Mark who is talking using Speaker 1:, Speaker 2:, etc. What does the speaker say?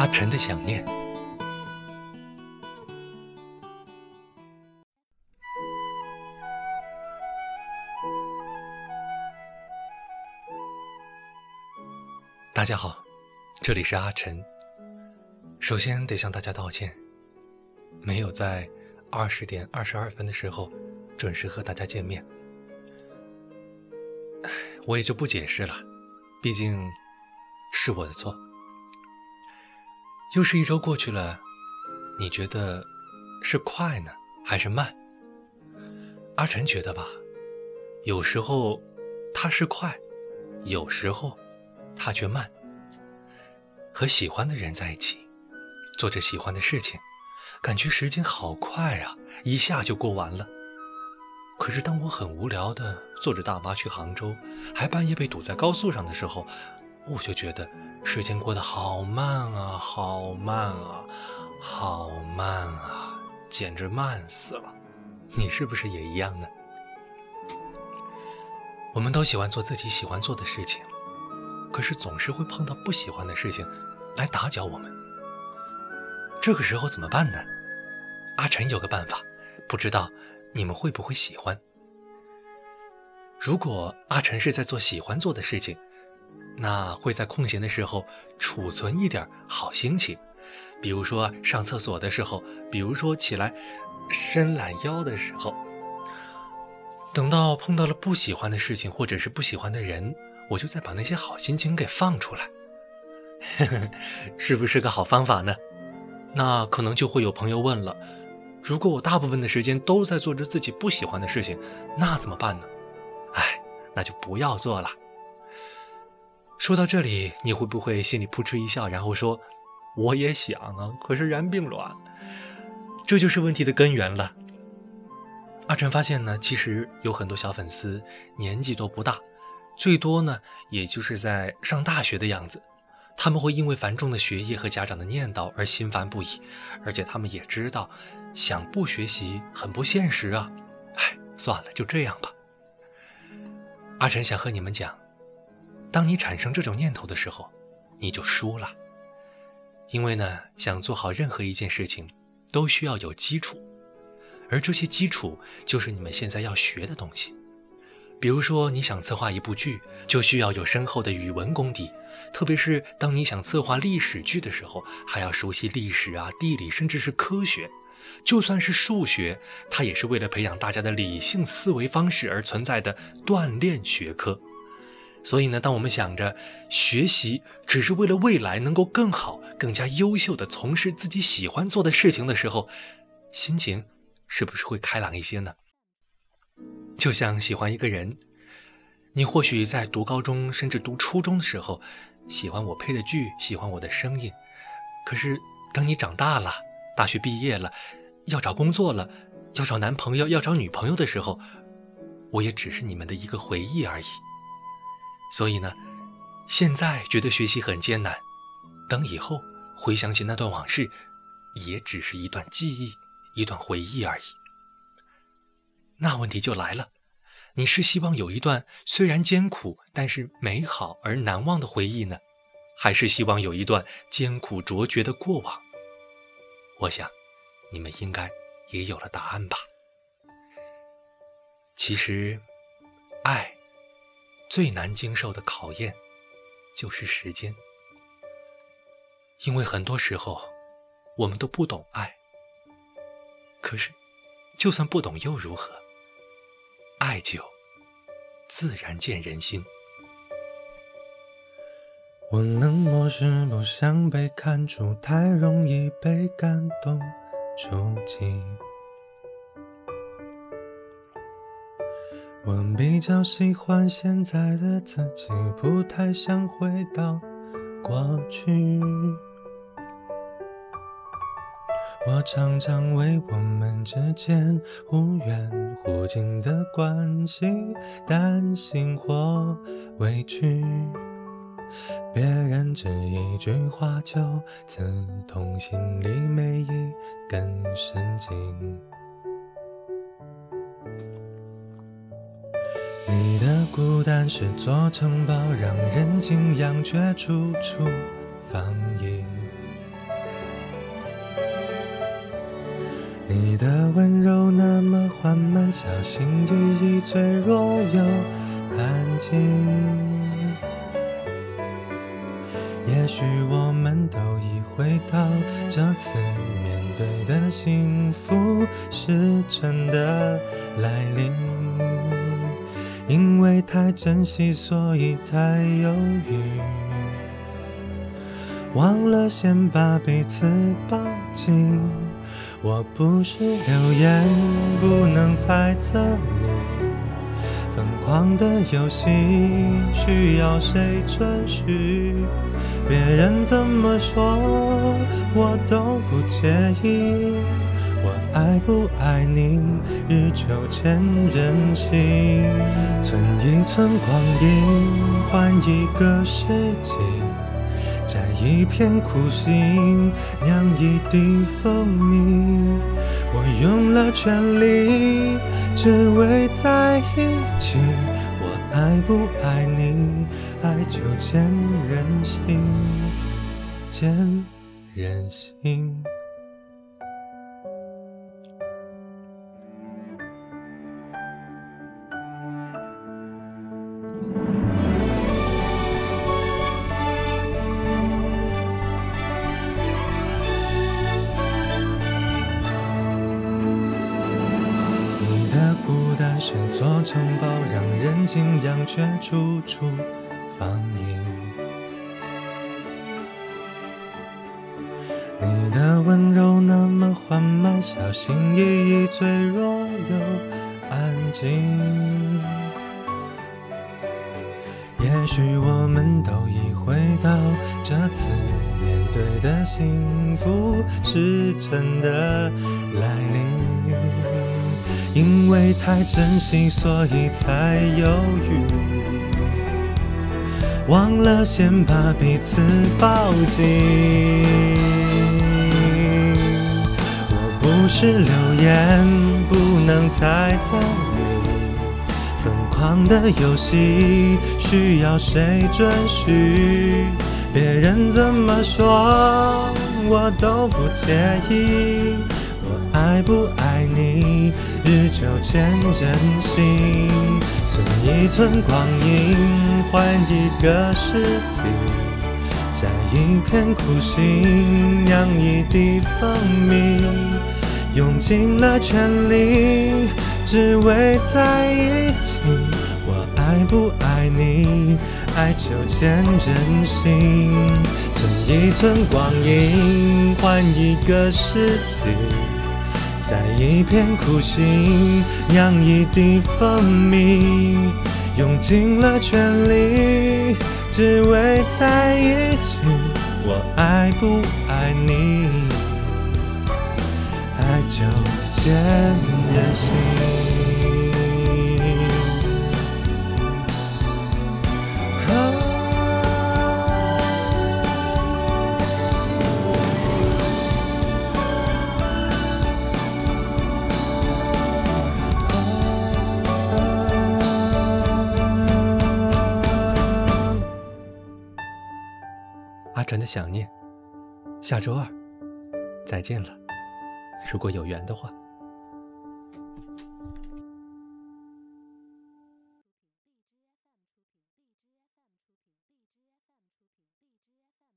Speaker 1: 阿晨的想念。大家好，这里是阿晨。首先得向大家道歉，没有在二十点二十二分的时候准时和大家见面。我也就不解释了，毕竟是我的错。又是一周过去了，你觉得是快呢，还是慢？阿晨觉得吧，有时候它是快，有时候。他却慢，和喜欢的人在一起，做着喜欢的事情，感觉时间好快啊，一下就过完了。可是当我很无聊的坐着大巴去杭州，还半夜被堵在高速上的时候，我就觉得时间过得好慢啊，好慢啊，好慢啊，简直慢死了。你是不是也一样呢？我们都喜欢做自己喜欢做的事情。可是总是会碰到不喜欢的事情，来打搅我们。这个时候怎么办呢？阿晨有个办法，不知道你们会不会喜欢。如果阿晨是在做喜欢做的事情，那会在空闲的时候储存一点好心情，比如说上厕所的时候，比如说起来伸懒腰的时候。等到碰到了不喜欢的事情或者是不喜欢的人。我就再把那些好心情给放出来，是不是个好方法呢？那可能就会有朋友问了：如果我大部分的时间都在做着自己不喜欢的事情，那怎么办呢？哎，那就不要做了。说到这里，你会不会心里扑哧一笑，然后说：“我也想啊，可是然并卵。”这就是问题的根源了。阿晨发现呢，其实有很多小粉丝年纪都不大。最多呢，也就是在上大学的样子，他们会因为繁重的学业和家长的念叨而心烦不已，而且他们也知道，想不学习很不现实啊。唉，算了，就这样吧。阿晨想和你们讲，当你产生这种念头的时候，你就输了，因为呢，想做好任何一件事情，都需要有基础，而这些基础就是你们现在要学的东西。比如说，你想策划一部剧，就需要有深厚的语文功底，特别是当你想策划历史剧的时候，还要熟悉历史啊、地理，甚至是科学。就算是数学，它也是为了培养大家的理性思维方式而存在的锻炼学科。所以呢，当我们想着学习只是为了未来能够更好、更加优秀的从事自己喜欢做的事情的时候，心情是不是会开朗一些呢？就像喜欢一个人，你或许在读高中甚至读初中的时候，喜欢我配的剧，喜欢我的声音。可是等你长大了，大学毕业了，要找工作了，要找男朋友，要找女朋友的时候，我也只是你们的一个回忆而已。所以呢，现在觉得学习很艰难，等以后回想起那段往事，也只是一段记忆，一段回忆而已。那问题就来了，你是希望有一段虽然艰苦但是美好而难忘的回忆呢，还是希望有一段艰苦卓绝的过往？我想，你们应该也有了答案吧。其实，最难经受的考验就是时间，因为很多时候我们都不懂爱。可是，就算不懂又如何？爱就自然见人心。
Speaker 2: 我冷漠是不想被看出，太容易被感动触及。我比较喜欢现在的自己，不太想回到过去。我常常为我们之间忽远忽近的关系担心或委屈，别人只一句话就刺痛心里每一根神经。你的孤单是座城堡，让人敬仰却处处防御。你的温柔那么缓慢，小心翼翼，脆弱又安静。也许我们都已回到，这次面对的幸福是真的来临。因为太珍惜，所以太犹豫，忘了先把彼此抱紧。我不是流言，不能猜测你疯狂的游戏需要谁准许？别人怎么说，我都不介意。我爱不爱你，日久见人心。存一寸光阴，换一个世纪。摘一片苦心，酿一滴蜂蜜。我用了全力，只为在一起。我爱不爱你，爱就见人心，见人心。座城堡，让人敬仰，却处处放映。你的温柔那么缓慢，小心翼翼，脆弱又安静。也许我们都已回到这次面对的幸福是真的来临。因为太珍惜，所以才犹豫，忘了先把彼此抱紧。我不是流言，不能猜测你疯狂的游戏需要谁准许？别人怎么说，我都不介意。我爱不爱你？日久见人心，存一寸光阴换一个世纪，摘一片苦心酿一滴蜂蜜，用尽了全力只为在一起。我爱不爱你，爱就见人心，存一寸光阴换一个世纪。在一片苦心，酿一滴蜂蜜，用尽了全力，只为在一起。我爱不爱你，爱就见人心。
Speaker 1: 阿晨的想念，下周二再见了。如果有缘的话。